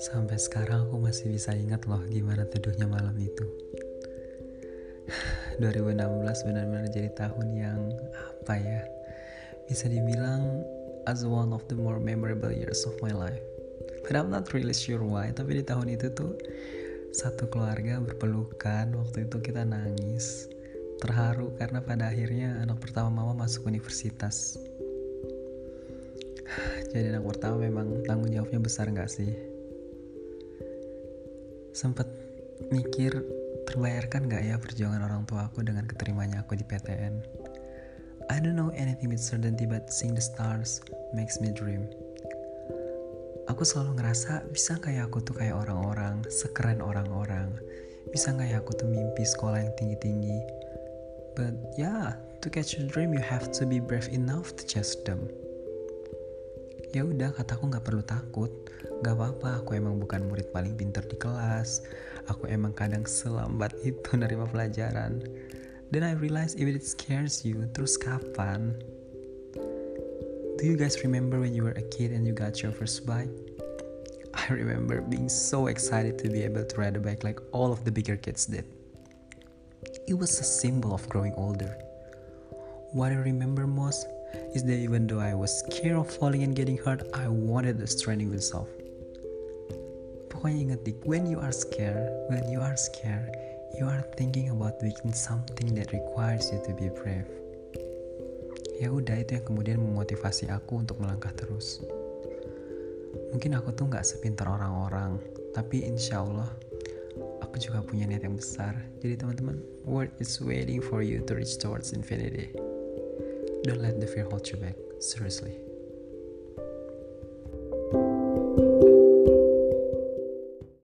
Sampai sekarang aku masih bisa ingat loh gimana teduhnya malam itu. 2016 benar-benar jadi tahun yang apa ya? Bisa dibilang as one of the more memorable years of my life. But I'm not really sure why, tapi di tahun itu tuh satu keluarga berpelukan, waktu itu kita nangis. Terharu karena pada akhirnya anak pertama mama masuk universitas. Jadi anak pertama memang tanggung jawabnya besar gak sih? Sempet mikir terbayarkan gak ya perjuangan orang tua aku dengan keterimanya aku di PTN? I don't know anything with certainty but seeing the stars makes me dream. Aku selalu ngerasa bisa gak ya aku tuh kayak orang-orang, sekeren orang-orang. Bisa gak ya aku tuh mimpi sekolah yang tinggi-tinggi. But yeah, to catch your dream you have to be brave enough to chase them ya udah kataku nggak perlu takut. Nggak apa-apa aku emang bukan murid paling pinter di kelas. Aku emang kadang selambat itu nerima pelajaran. Then I realize if it scares you terus kapan? Do you guys remember when you were a kid and you got your first bike? I remember being so excited to be able to ride a bike like all of the bigger kids did. It was a symbol of growing older. What I remember most is that even though I was scared of falling and getting hurt, I wanted the strength myself. Pokoknya ingat dik, when you are scared, when you are scared, you are thinking about doing something that requires you to be brave. Ya udah itu yang kemudian memotivasi aku untuk melangkah terus. Mungkin aku tuh nggak sepintar orang-orang, tapi insya Allah aku juga punya niat yang besar. Jadi teman-teman, world is waiting for you to reach towards infinity. Don't let the fear hold you back. Seriously.